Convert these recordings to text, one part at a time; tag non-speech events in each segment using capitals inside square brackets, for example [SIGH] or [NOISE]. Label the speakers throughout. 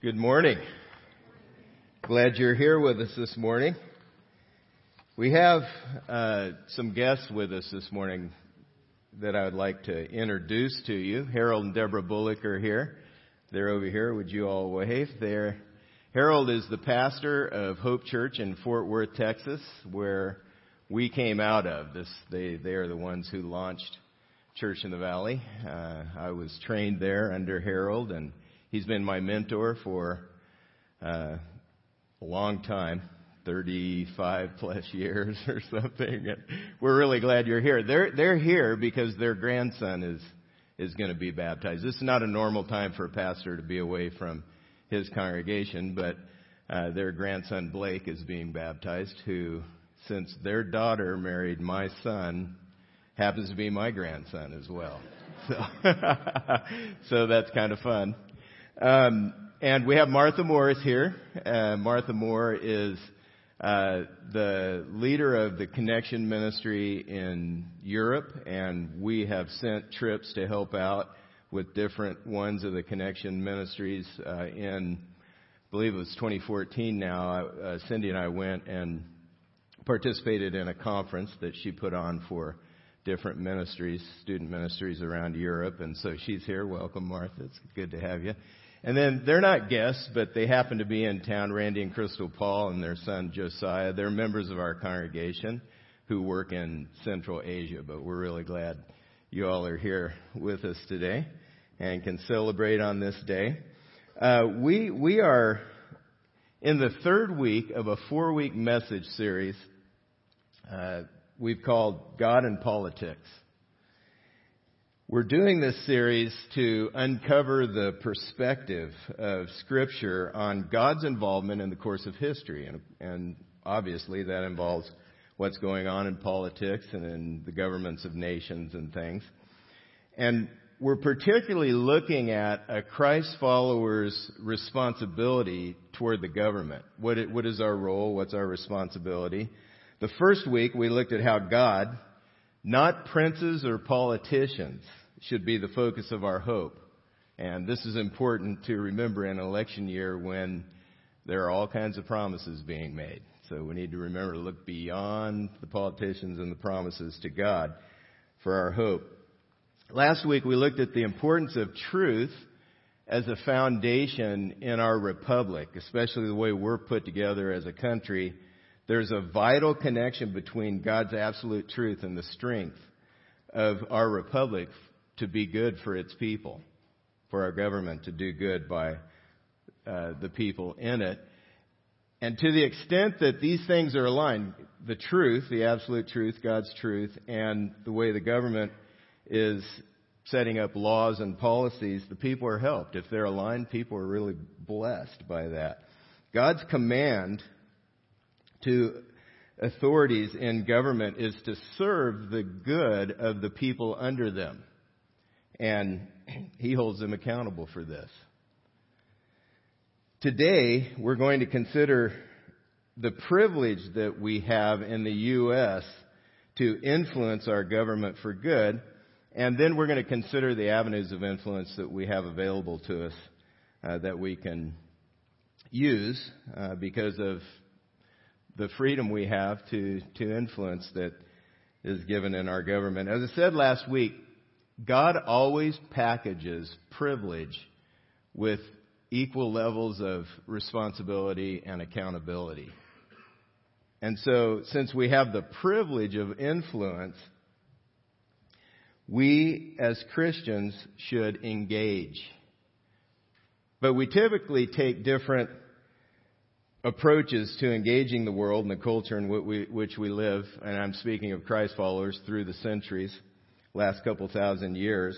Speaker 1: Good morning. Glad you're here with us this morning. We have uh, some guests with us this morning that I would like to introduce to you. Harold and Deborah Bullock are here. They're over here. Would you all wave? There. Harold is the pastor of Hope Church in Fort Worth, Texas, where we came out of. This, they, they are the ones who launched Church in the Valley. Uh, I was trained there under Harold, and he's been my mentor for uh, a long time. 35 plus [LAUGHS] years or something. We're really glad you're here. They're, they're here because their grandson is, is going to be baptized. This is not a normal time for a pastor to be away from his congregation, but uh, their grandson Blake is being baptized, who, since their daughter married my son, happens to be my grandson as well. [LAUGHS] So, [LAUGHS] so that's kind of fun. Um, and we have Martha Morris here. Uh, Martha Moore is uh, the leader of the Connection Ministry in Europe, and we have sent trips to help out with different ones of the Connection Ministries uh, in, I believe it was 2014 now. Uh, Cindy and I went and participated in a conference that she put on for different ministries, student ministries around Europe, and so she's here. Welcome, Martha. It's good to have you. And then they're not guests, but they happen to be in town. Randy and Crystal Paul and their son Josiah. They're members of our congregation who work in Central Asia, but we're really glad you all are here with us today and can celebrate on this day. Uh, we we are in the third week of a four week message series uh, we've called God and Politics. We're doing this series to uncover the perspective of Scripture on God's involvement in the course of history. And, and, obviously, that involves what's going on in politics and in the governments of nations and things. And we're particularly looking at a Christ follower's responsibility toward the government. What, it, what is our role? What's our responsibility? The first week, we looked at how God, not princes or politicians, should be the focus of our hope. And this is important to remember in an election year when there are all kinds of promises being made. So we need to remember to look beyond the politicians and the promises to God for our hope. Last week we looked at the importance of truth as a foundation in our republic, especially the way we're put together as a country. There's a vital connection between God's absolute truth and the strength of our republic to be good for its people, for our government to do good by uh, the people in it. And to the extent that these things are aligned, the truth, the absolute truth, God's truth, and the way the government is setting up laws and policies, the people are helped. If they're aligned, people are really blessed by that. God's command to authorities in government is to serve the good of the people under them. And [CLEARS THROAT] he holds them accountable for this. Today, we're going to consider the privilege that we have in the U.S. to influence our government for good. And then we're going to consider the avenues of influence that we have available to us uh, that we can use uh, because of the freedom we have to, to influence that is given in our government. As I said last week, God always packages privilege with equal levels of responsibility and accountability. And so, since we have the privilege of influence, we as Christians should engage. But we typically take different approaches to engaging the world and the culture in which we live, and I'm speaking of Christ followers through the centuries last couple thousand years,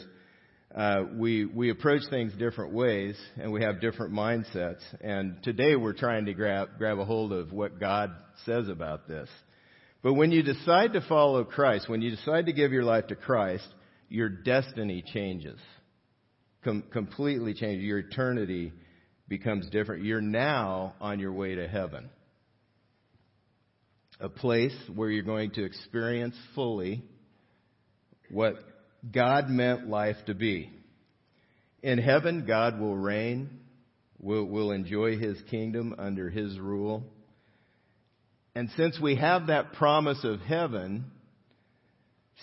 Speaker 1: uh, we we approach things different ways and we have different mindsets. And today we're trying to grab grab a hold of what God says about this. But when you decide to follow Christ, when you decide to give your life to Christ, your destiny changes, Com- completely changes. Your eternity becomes different. You're now on your way to heaven, a place where you're going to experience fully what God meant life to be. In heaven, God will reign We'll, we'll enjoy His kingdom under His rule. And since we have that promise of heaven,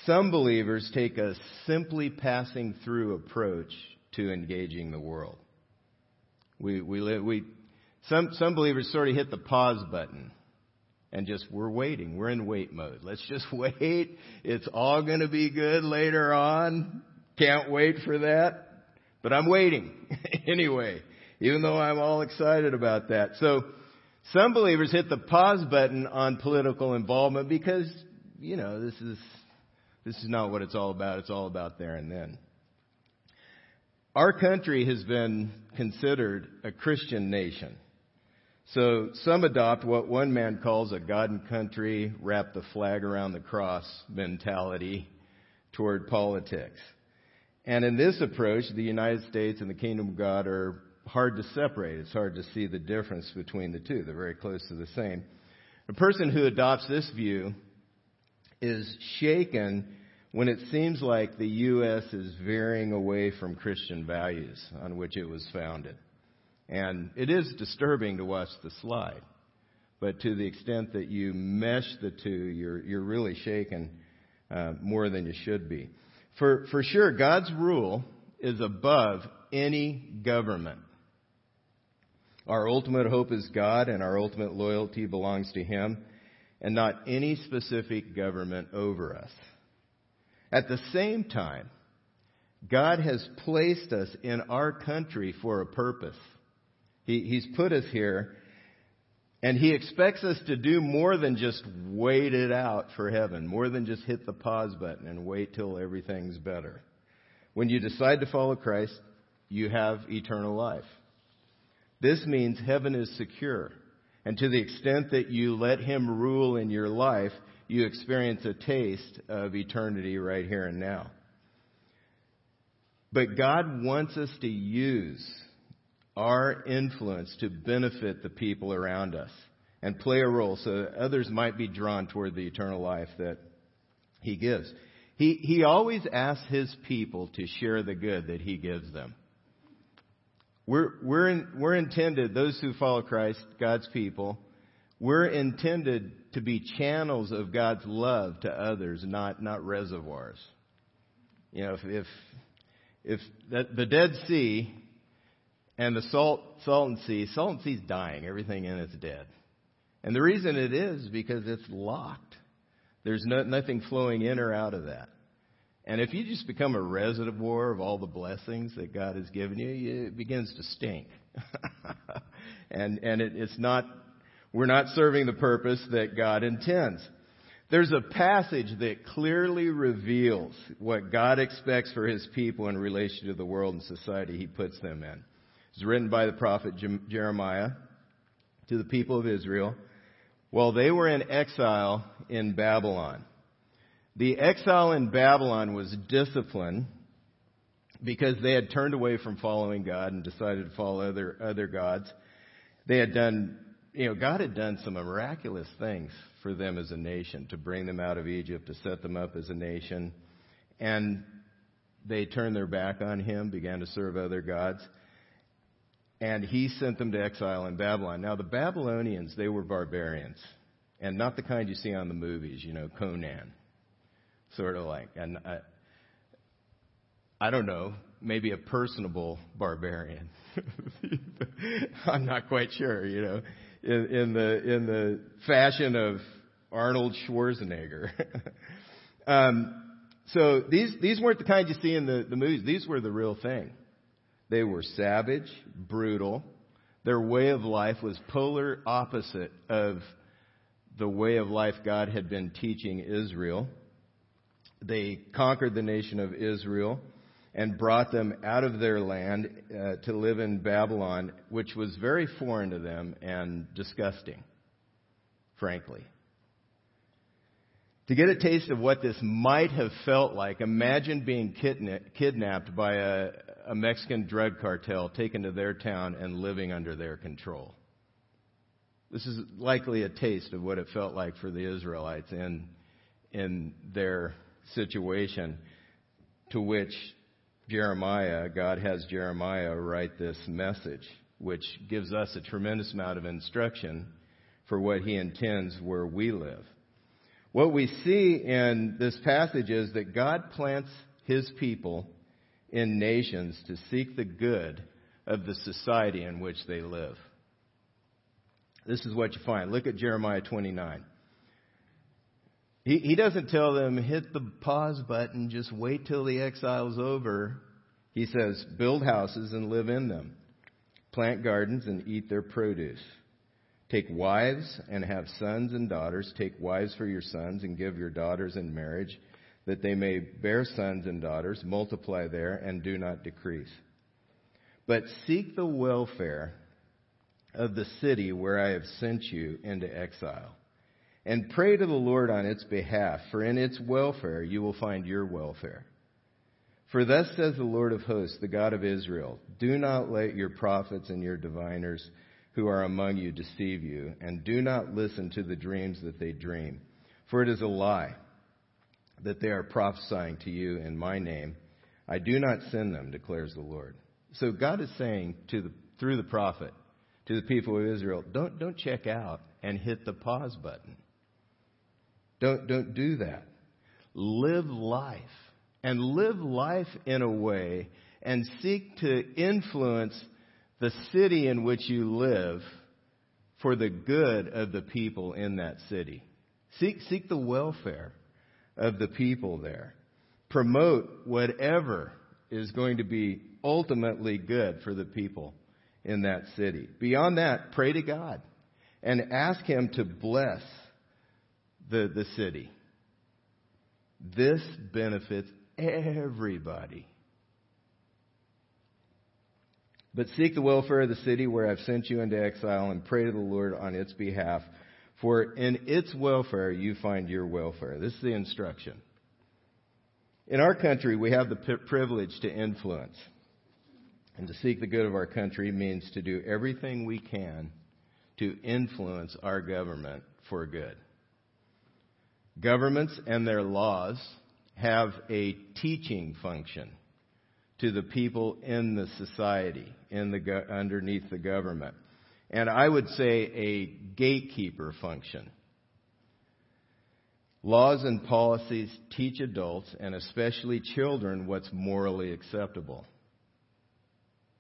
Speaker 1: some believers take a simply passing through approach to engaging the world. We, we, we, some, some believers sort of hit the pause button and just, we're waiting. We're in wait mode. Let's just [LAUGHS] wait. It's all going to be good later on. Can't wait for that. But I'm waiting [LAUGHS] anyway, even though I'm all excited about that. So, some believers hit the pause button on political involvement because, you know, this is, this is not what it's all about. It's all about there and then. Our country has been considered a Christian nation. So some adopt what one man calls a God and country, wrap the flag around the cross mentality toward politics. And in this approach, the United States and the kingdom of God are hard to separate. It's hard to see the difference between the two. They're very close to the same. A person who adopts this view is shaken when it seems like the U.S. is veering away from Christian values on which it was founded. And it is disturbing to watch the slide. But to the extent that you mesh the two, you're, you're really shaken uh, more than you should be. For, for sure, God's rule is above any government. Our ultimate hope is God, and our ultimate loyalty belongs to Him, and not any specific government over us. At the same time, God has placed us in our country for a purpose. He, he's put us here, and He expects us to do more than just wait it out for heaven, more than just hit the pause button and wait till everything's better. When you decide to follow Christ, you have eternal life. This means heaven is secure. And to the extent that you let Him rule in your life, you experience a taste of eternity right here and now. But God wants us to use our influence to benefit the people around us and play a role so that others might be drawn toward the eternal life that He gives. He, he always asks His people to share the good that He gives them. We're, we're, in, we're intended, those who follow Christ, God's people, we're intended to be channels of God's love to others, not, not reservoirs. You know, if, if, if the, the Dead Sea and the salt, Salton Sea, Salton Sea's dying. Everything in it's dead. And the reason it is because it's locked. There's no, nothing flowing in or out of that. And if you just become a reservoir of all the blessings that God has given you, it begins to stink. [LAUGHS] and and it, it's not, we're not serving the purpose that God intends. There's a passage that clearly reveals what God expects for His people in relation to the world and society He puts them in. It's written by the prophet Jeremiah to the people of Israel while they were in exile in Babylon. The exile in Babylon was discipline because they had turned away from following God and decided to follow other, other gods. They had done, you know, God had done some miraculous things for them as a nation to bring them out of Egypt, to set them up as a nation. And they turned their back on Him, began to serve other gods. And He sent them to exile in Babylon. Now, the Babylonians, they were barbarians. And not the kind you see on the movies, you know, Conan sort of like, and I, I don't know, maybe a personable barbarian. [LAUGHS] I'm not quite sure, you know, in, in the in the fashion of Arnold Schwarzenegger. [LAUGHS] um, so these these weren't the kind you see in the, the movies. These were the real thing. They were savage, brutal. Their way of life was polar opposite of the way of life God had been teaching Israel. They conquered the nation of Israel and brought them out of their land uh, to live in Babylon, which was very foreign to them and disgusting, frankly. To get a taste of what this might have felt like, imagine being kidnapped by a, a Mexican drug cartel, taken to their town, and living under their control. This is likely a taste of what it felt like for the Israelites in, in their situation to which Jeremiah, God has Jeremiah write this message. which gives us a tremendous amount of instruction for what he intends where we live. What we see in this passage is that God plants his people in nations to seek the good of the society in which they live. This is what you find. Look at Jeremiah 29. He, he doesn't tell them, hit the pause button, just wait till the exile's over. He says, build houses and live in them, plant gardens and eat their produce. Take wives and have sons and daughters. Take wives for your sons and give your daughters in marriage, that they may bear sons and daughters, multiply there, and do not decrease. But seek the welfare of the city where I have sent you into exile, and pray to the Lord on its behalf, for in its welfare you will find your welfare. For thus says the Lord of hosts, the God of Israel, do not let your prophets and your diviners who are among you deceive you, and do not listen to the dreams that they dream. For it is a lie that they are prophesying to you in my name. I do not send them, declares the Lord. So God is saying to the, through the prophet to the people of Israel, don't, don't check out and hit the pause button. Don't, don't do that. Live life and live life in a way and seek to influence the city in which you live for the good of the people in that city. Seek, seek the welfare of the people there. Promote whatever is going to be ultimately good for the people in that city. Beyond that, pray to God and ask Him to bless the, the city. This benefits everybody. But seek the welfare of the city where I've sent you into exile and pray to the Lord on its behalf. For in its welfare you find your welfare. This is the instruction. In our country, we have the privilege to influence. And to seek the good of our country means to do everything we can to influence our government for good. Governments and their laws have a teaching function to the people in the society, in the underneath the government. And I would say a gatekeeper function. Laws and policies teach adults and especially children what's morally acceptable.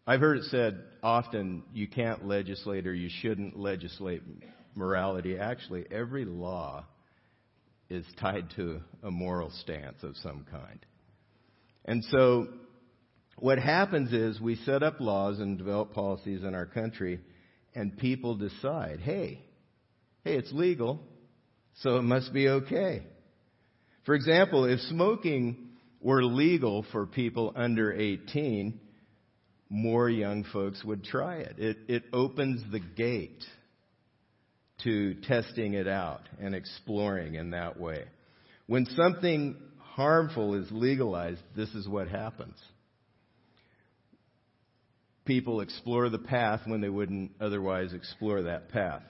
Speaker 1: I've heard it said often you can't legislate or you shouldn't legislate morality. Actually, every law is tied to a moral stance of some kind. And so what happens is we set up laws and develop policies in our country, and people decide, hey, hey, it's legal, so it must be okay. For example, if smoking were legal for people under 18, more young folks would try it. It, it opens the gate to testing it out and exploring in that way. When something harmful is legalized, this is what happens people explore the path when they wouldn't otherwise explore that path.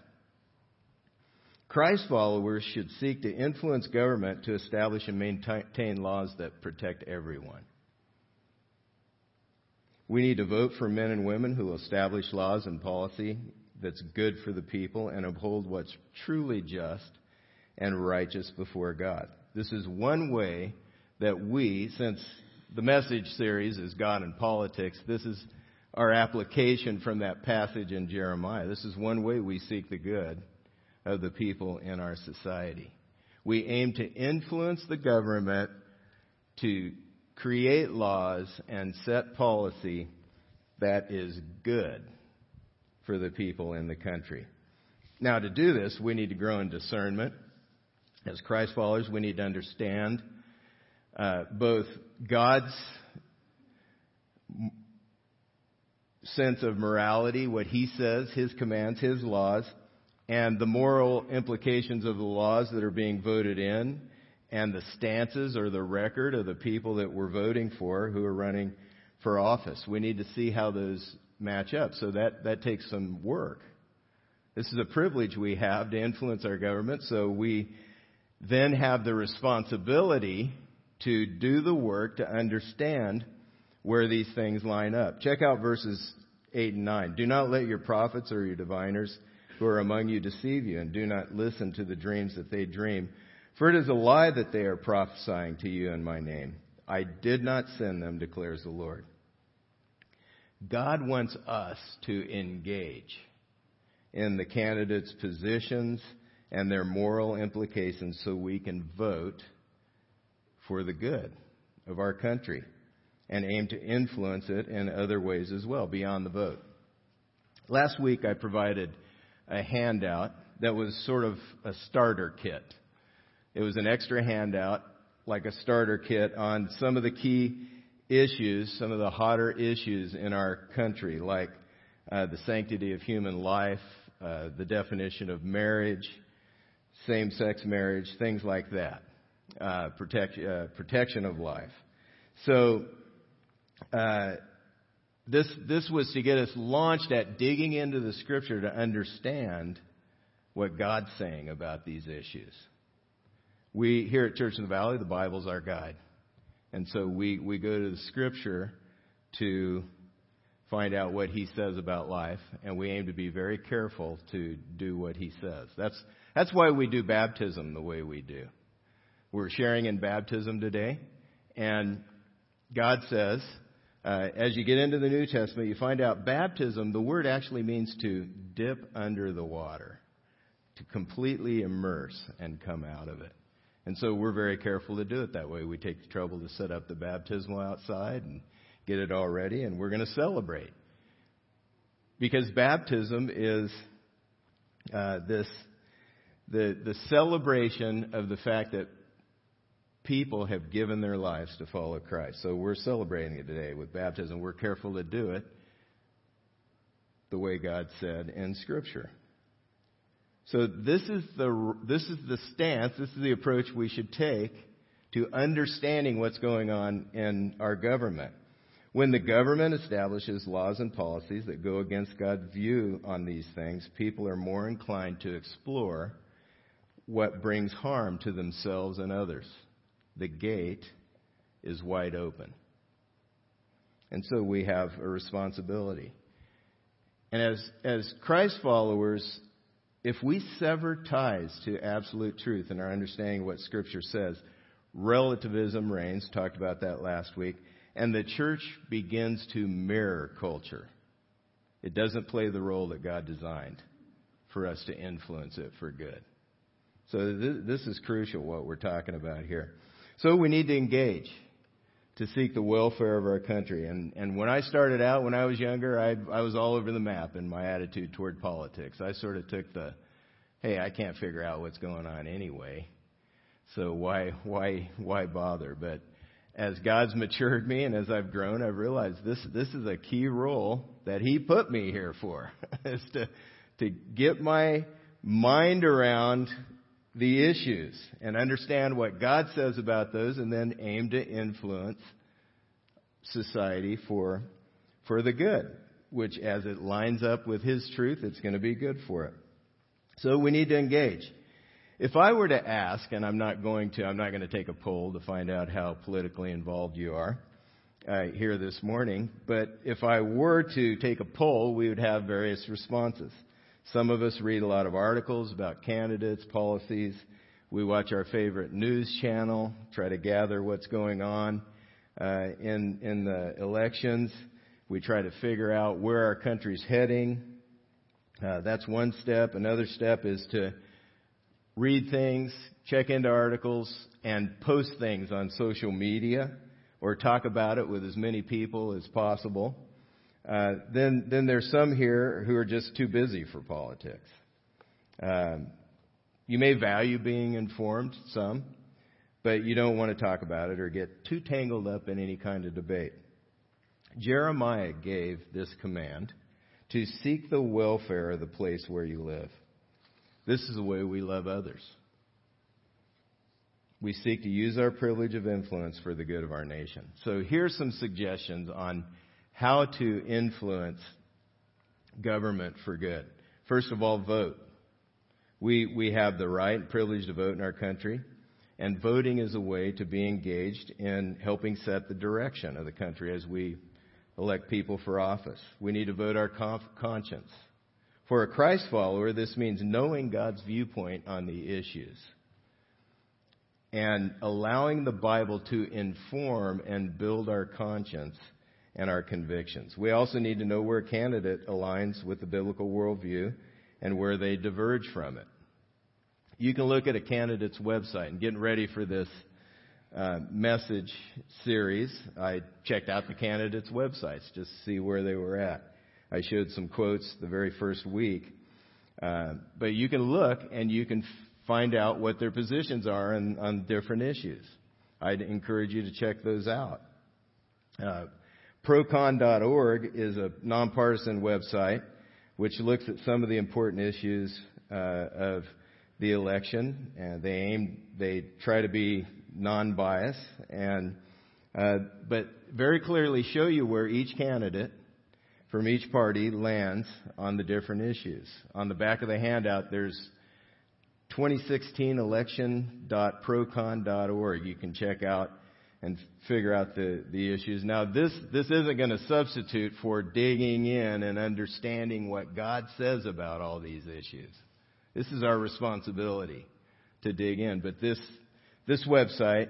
Speaker 1: Christ followers should seek to influence government to establish and maintain laws that protect everyone. We need to vote for men and women who will establish laws and policy that's good for the people and uphold what's truly just and righteous before God. This is one way that we, since the message series is God and politics, this is our application from that passage in Jeremiah. This is one way we seek the good of the people in our society. We aim to influence the government to create laws and set policy that is good for the people in the country. Now, to do this, we need to grow in discernment. As Christ followers, we need to understand uh, both God's sense of morality, what he says, his commands, his laws, and the moral implications of the laws that are being voted in, and the stances or the record of the people that we're voting for who are running for office. We need to see how those match up. So that, that takes some work. This is a privilege we have to influence our government, so we then have the responsibility to do the work to understand where these things line up. Check out verses 8 and 9. Do not let your prophets or your diviners who are among you deceive you, and do not listen to the dreams that they dream. For it is a lie that they are prophesying to you in my name. I did not send them, declares the Lord. God wants us to engage in the candidates' positions and their moral implications so we can vote for the good of our country and aim to influence it in other ways as well beyond the vote. Last week I provided a handout that was sort of a starter kit. It was an extra handout, like a starter kit on some of the key issues, some of the hotter issues in our country, like uh, the sanctity of human life, uh, the definition of marriage, same-sex marriage, things like that, uh, protect, uh, protection of life. So uh, this this was to get us launched at digging into the Scripture to understand what God's saying about these issues. We here at Church in the Valley, the Bible's our guide. And so we, we go to the scripture to find out what he says about life, and we aim to be very careful to do what he says. That's, that's why we do baptism the way we do. We're sharing in baptism today, and God says, uh, as you get into the New Testament, you find out baptism, the word actually means to dip under the water, to completely immerse and come out of it. And so we're very careful to do it that way. We take the trouble to set up the baptismal outside and get it all ready, and we're going to celebrate. Because baptism is uh, this the the celebration of the fact that people have given their lives to follow Christ. So we're celebrating it today with baptism. We're careful to do it the way God said in Scripture. So this is the this is the stance, this is the approach we should take to understanding what's going on in our government. When the government establishes laws and policies that go against God's view on these things, people are more inclined to explore what brings harm to themselves and others. The gate is wide open. And so we have a responsibility. And as, as Christ followers, if we sever ties to absolute truth in our understanding of what Scripture says, relativism reigns, talked about that last week, and the church begins to mirror culture. It doesn't play the role that God designed for us to influence it for good. So this is crucial what we're talking about here. So we need to engage to seek the welfare of our country. And, and when I started out, when I was younger, I, I was all over the map in my attitude toward politics. I sort of took the, hey, I can't figure out what's going on anyway. So why, why, why bother? But as God's matured me and as I've grown, I've realized this, this is a key role that He put me here for, [LAUGHS] is to, to get my mind around the issues and understand what God says about those and then aim to influence society for, for the good, which as it lines up with His truth, it's going to be good for it. So we need to engage. If I were to ask, and I'm not going to, I'm not going to take a poll to find out how politically involved you are uh, here this morning, but if I were to take a poll, we would have various responses. Some of us read a lot of articles about candidates, policies. We watch our favorite news channel, try to gather what's going on uh, in in the elections. We try to figure out where our country's heading. Uh, that's one step. Another step is to read things, check into articles, and post things on social media or talk about it with as many people as possible. Uh, then, then there's some here who are just too busy for politics. Um, you may value being informed, some, but you don't want to talk about it or get too tangled up in any kind of debate. Jeremiah gave this command to seek the welfare of the place where you live. This is the way we love others. We seek to use our privilege of influence for the good of our nation. So here's some suggestions on how to influence government for good. First of all, vote. We, we have the right and privilege to vote in our country, and voting is a way to be engaged in helping set the direction of the country as we elect people for office. We need to vote our conscience. For a Christ follower, this means knowing God's viewpoint on the issues and allowing the Bible to inform and build our conscience and our convictions. We also need to know where a candidate aligns with the biblical worldview and where they diverge from it. You can look at a candidate's website and getting ready for this uh, message series, I checked out the candidates' websites just to see where they were at. I showed some quotes the very first week. Uh, but you can look and you can find out what their positions are on, on, different issues. I'd encourage you to check those out. Uh, Procon.org is a nonpartisan website which looks at some of the important issues uh, of the election, and they aim, they try to be non-biased, and uh, but very clearly show you where each candidate from each party lands on the different issues. On the back of the handout, there's 2016 election.procon.org. You can check out and figure out the, the issues. Now, this, this isn't going to substitute for digging in and understanding what God says about all these issues. This is our responsibility to dig in. But this, this website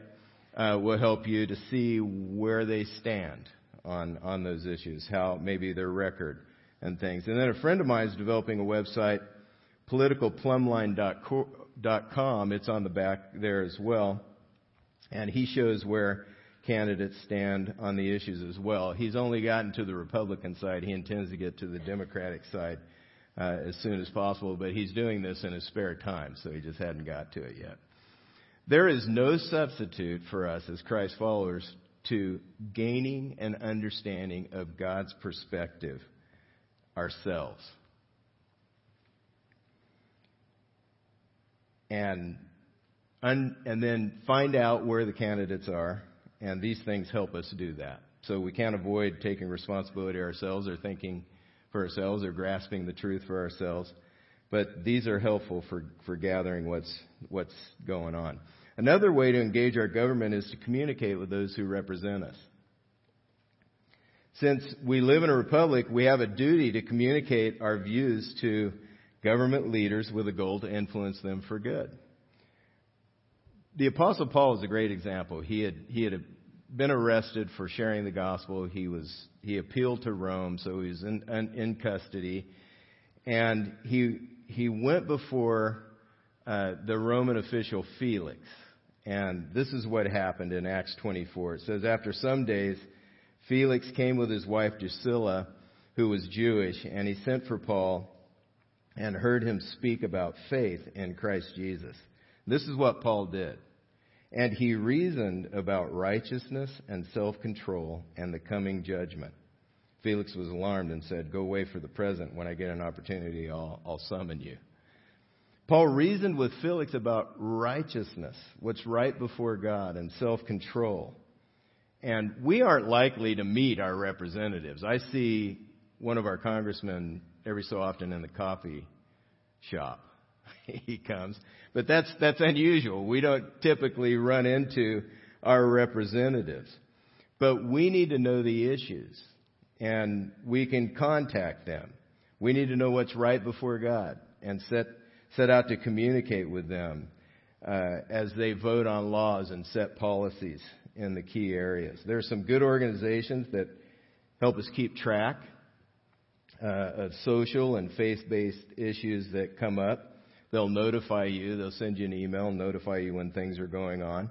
Speaker 1: uh, will help you to see where they stand on, on those issues, how maybe their record and things. And then a friend of mine is developing a website, politicalplumline.com. It's on the back there as well. And he shows where candidates stand on the issues as well. He's only gotten to the Republican side. He intends to get to the Democratic side uh, as soon as possible, but he's doing this in his spare time, so he just hadn't got to it yet. There is no substitute for us as Christ followers to gaining an understanding of God's perspective ourselves. And, and then find out where the candidates are, and these things help us do that. So we can't avoid taking responsibility ourselves or thinking for ourselves or grasping the truth for ourselves. But these are helpful for, for gathering what's, what's going on. Another way to engage our government is to communicate with those who represent us. Since we live in a republic, we have a duty to communicate our views to government leaders with a goal to influence them for good. The apostle Paul is a great example. He had, he had been arrested for sharing the gospel. He was, he appealed to Rome, so he was in, in custody. And he, he went before uh, the Roman official Felix. And this is what happened in Acts 24. It says, After some days, Felix came with his wife Drusilla, who was Jewish, and he sent for Paul and heard him speak about faith in Christ Jesus. This is what Paul did. And he reasoned about righteousness and self control and the coming judgment. Felix was alarmed and said, Go away for the present. When I get an opportunity, I'll, I'll summon you. Paul reasoned with Felix about righteousness, what's right before God, and self control. And we aren't likely to meet our representatives. I see one of our congressmen every so often in the coffee shop. [LAUGHS] he comes. But that's, that's unusual. We don't typically run into our representatives. But we need to know the issues and we can contact them. We need to know what's right before God and set set out to communicate with them uh, as they vote on laws and set policies in the key areas. There are some good organizations that help us keep track uh, of social and faith-based issues that come up. They'll notify you. They'll send you an email notify you when things are going on.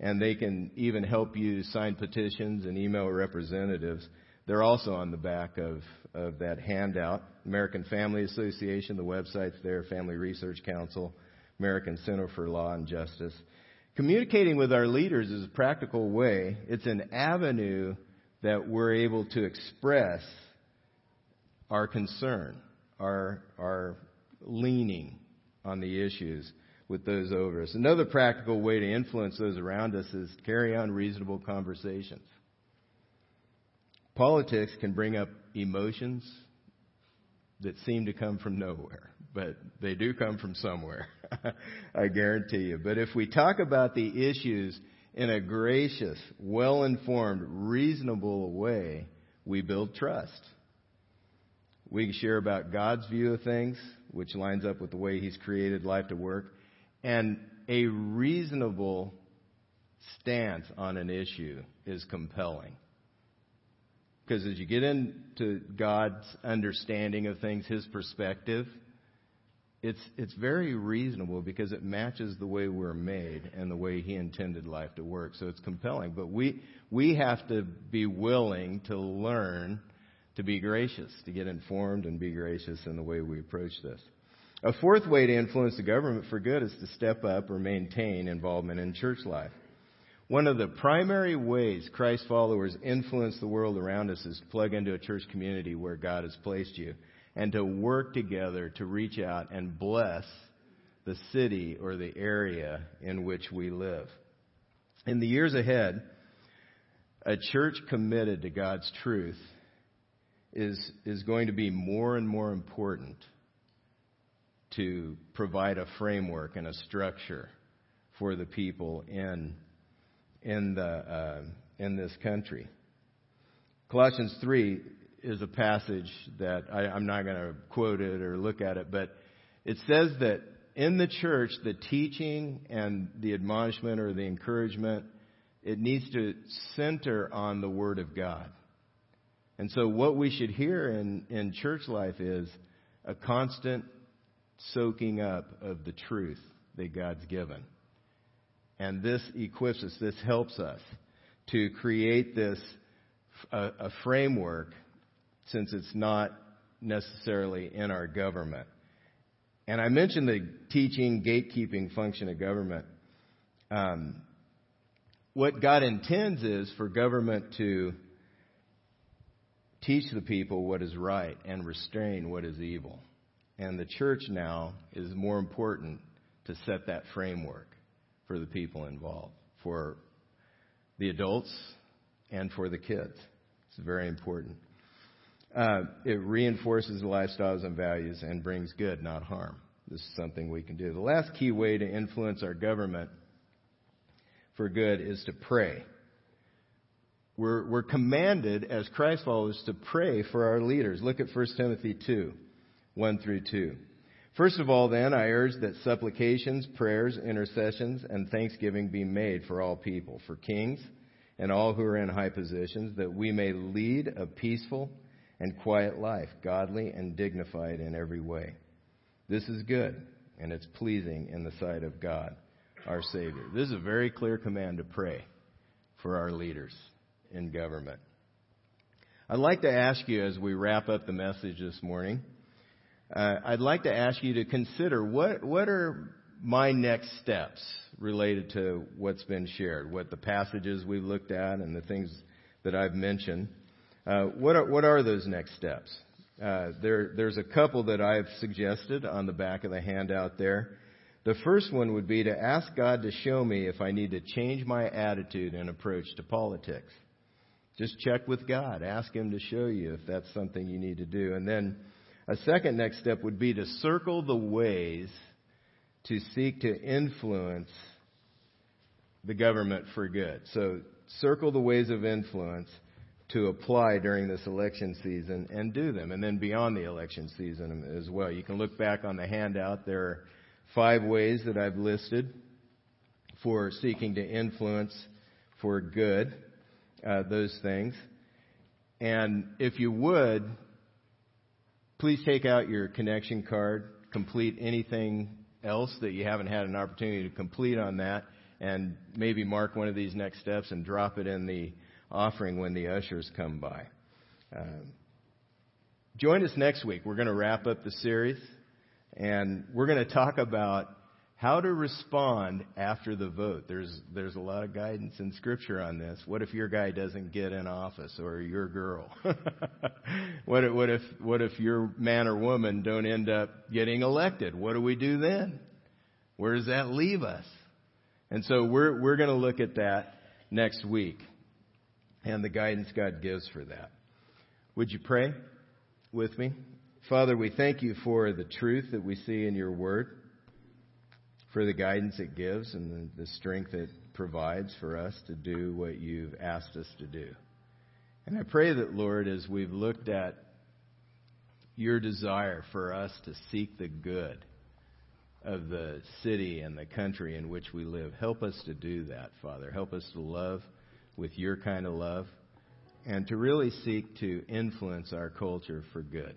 Speaker 1: And they can even help you sign petitions and email representatives. They're also on the back of of that handout. American Family Association, the website's there, Family Research Council, American Center for Law and Justice. Communicating with our leaders is a practical way. It's an avenue that we're able to express our concern, our, our leaning on the issues with those over us. Another practical way to influence those around us is carry on reasonable conversations. Politics can bring up emotions that seem to come from nowhere, but they do come from somewhere. [LAUGHS] I guarantee you. But if we talk about the issues in a gracious, well informed, reasonable way, we build trust. We share about God's view of things, which lines up with the way He's created life to work, and a reasonable stance on an issue is compelling. Because as you get into God's understanding of things, His perspective, it's, it's very reasonable because it matches the way we're made and the way He intended life to work. So it's compelling. But we, we have to be willing to learn to be gracious, to get informed and be gracious in the way we approach this. A fourth way to influence the government for good is to step up or maintain involvement in church life. One of the primary ways Christ followers influence the world around us is to plug into a church community where God has placed you and to work together to reach out and bless the city or the area in which we live. In the years ahead, a church committed to God's truth is, is going to be more and more important to provide a framework and a structure for the people in, in, the, uh, in this country. Colossians 3 is a passage that I, I'm not going to quote it or look at it, but it says that in the church, the teaching and the admonishment or the encouragement, it needs to center on the Word of God. And so what we should hear in, in church life is a constant soaking up of the truth that God's given. And this equips us, this helps us to create this a, a framework since it's not necessarily in our government. And I mentioned the teaching, gatekeeping function of government. Um, what God intends is for government to teach the people what is right and restrain what is evil. And the church now is more important to set that framework for the people involved, for the adults and for the kids. It's very important. Uh, it reinforces lifestyles and values and brings good, not harm. This is something we can do. The last key way to influence our government for good is to pray. We're, we're commanded as Christ followers to pray for our leaders. Look at 1 Timothy 2, 1 through 2. First of all, then, I urge that supplications, prayers, intercessions, and thanksgiving be made for all people, for kings and all who are in high positions, that we may lead a peaceful and quiet life, godly and dignified in every way. This is good, and it's pleasing in the sight of God, our Savior. This is a very clear command to pray for our leaders in government. I'd like to ask you as we wrap up the message this morning, uh, I'd like to ask you to consider what, what are my next steps related to what's been shared, what the passages we've looked at and the things that I've mentioned. Uh, what, are, what are those next steps? Uh, there, there's a couple that I've suggested on the back of the handout there. The first one would be to ask God to show me if I need to change my attitude and approach to politics. Just check with God. Ask Him to show you if that's something you need to do. And then a second next step would be to circle the ways to seek to influence the government for good. So circle the ways of influence to apply during this election season and do them. And then beyond the election season as well. You can look back on the handout. There are five ways that I've listed for seeking to influence for good uh, those things. And if you would, please take out your connection card, complete anything else that you haven't had an opportunity to complete on that, and maybe mark one of these next steps and drop it in the offering when the ushers come by. Um, join us next week. We're going to wrap up the series, and we're going to talk about how to respond after the vote. There's there's a lot of guidance in scripture on this. What if your guy doesn't get in office or your girl? [LAUGHS] what if, what if what if your man or woman don't end up getting elected? What do we do then? Where does that leave us? And so we're we're going to look at that next week and the guidance God gives for that. Would you pray with me? Father, we thank you for the truth that we see in your word for the guidance it gives and the, the strength it provides for us to do what you've asked us to do. And I pray that, Lord, as we've looked at your desire for us to seek the good of the city and the country in which we live, help us to do that, Father. Help us to love with your kind of love and to really seek to influence our culture for good.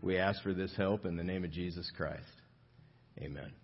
Speaker 1: We ask for this help in the name of Jesus Christ. Amen.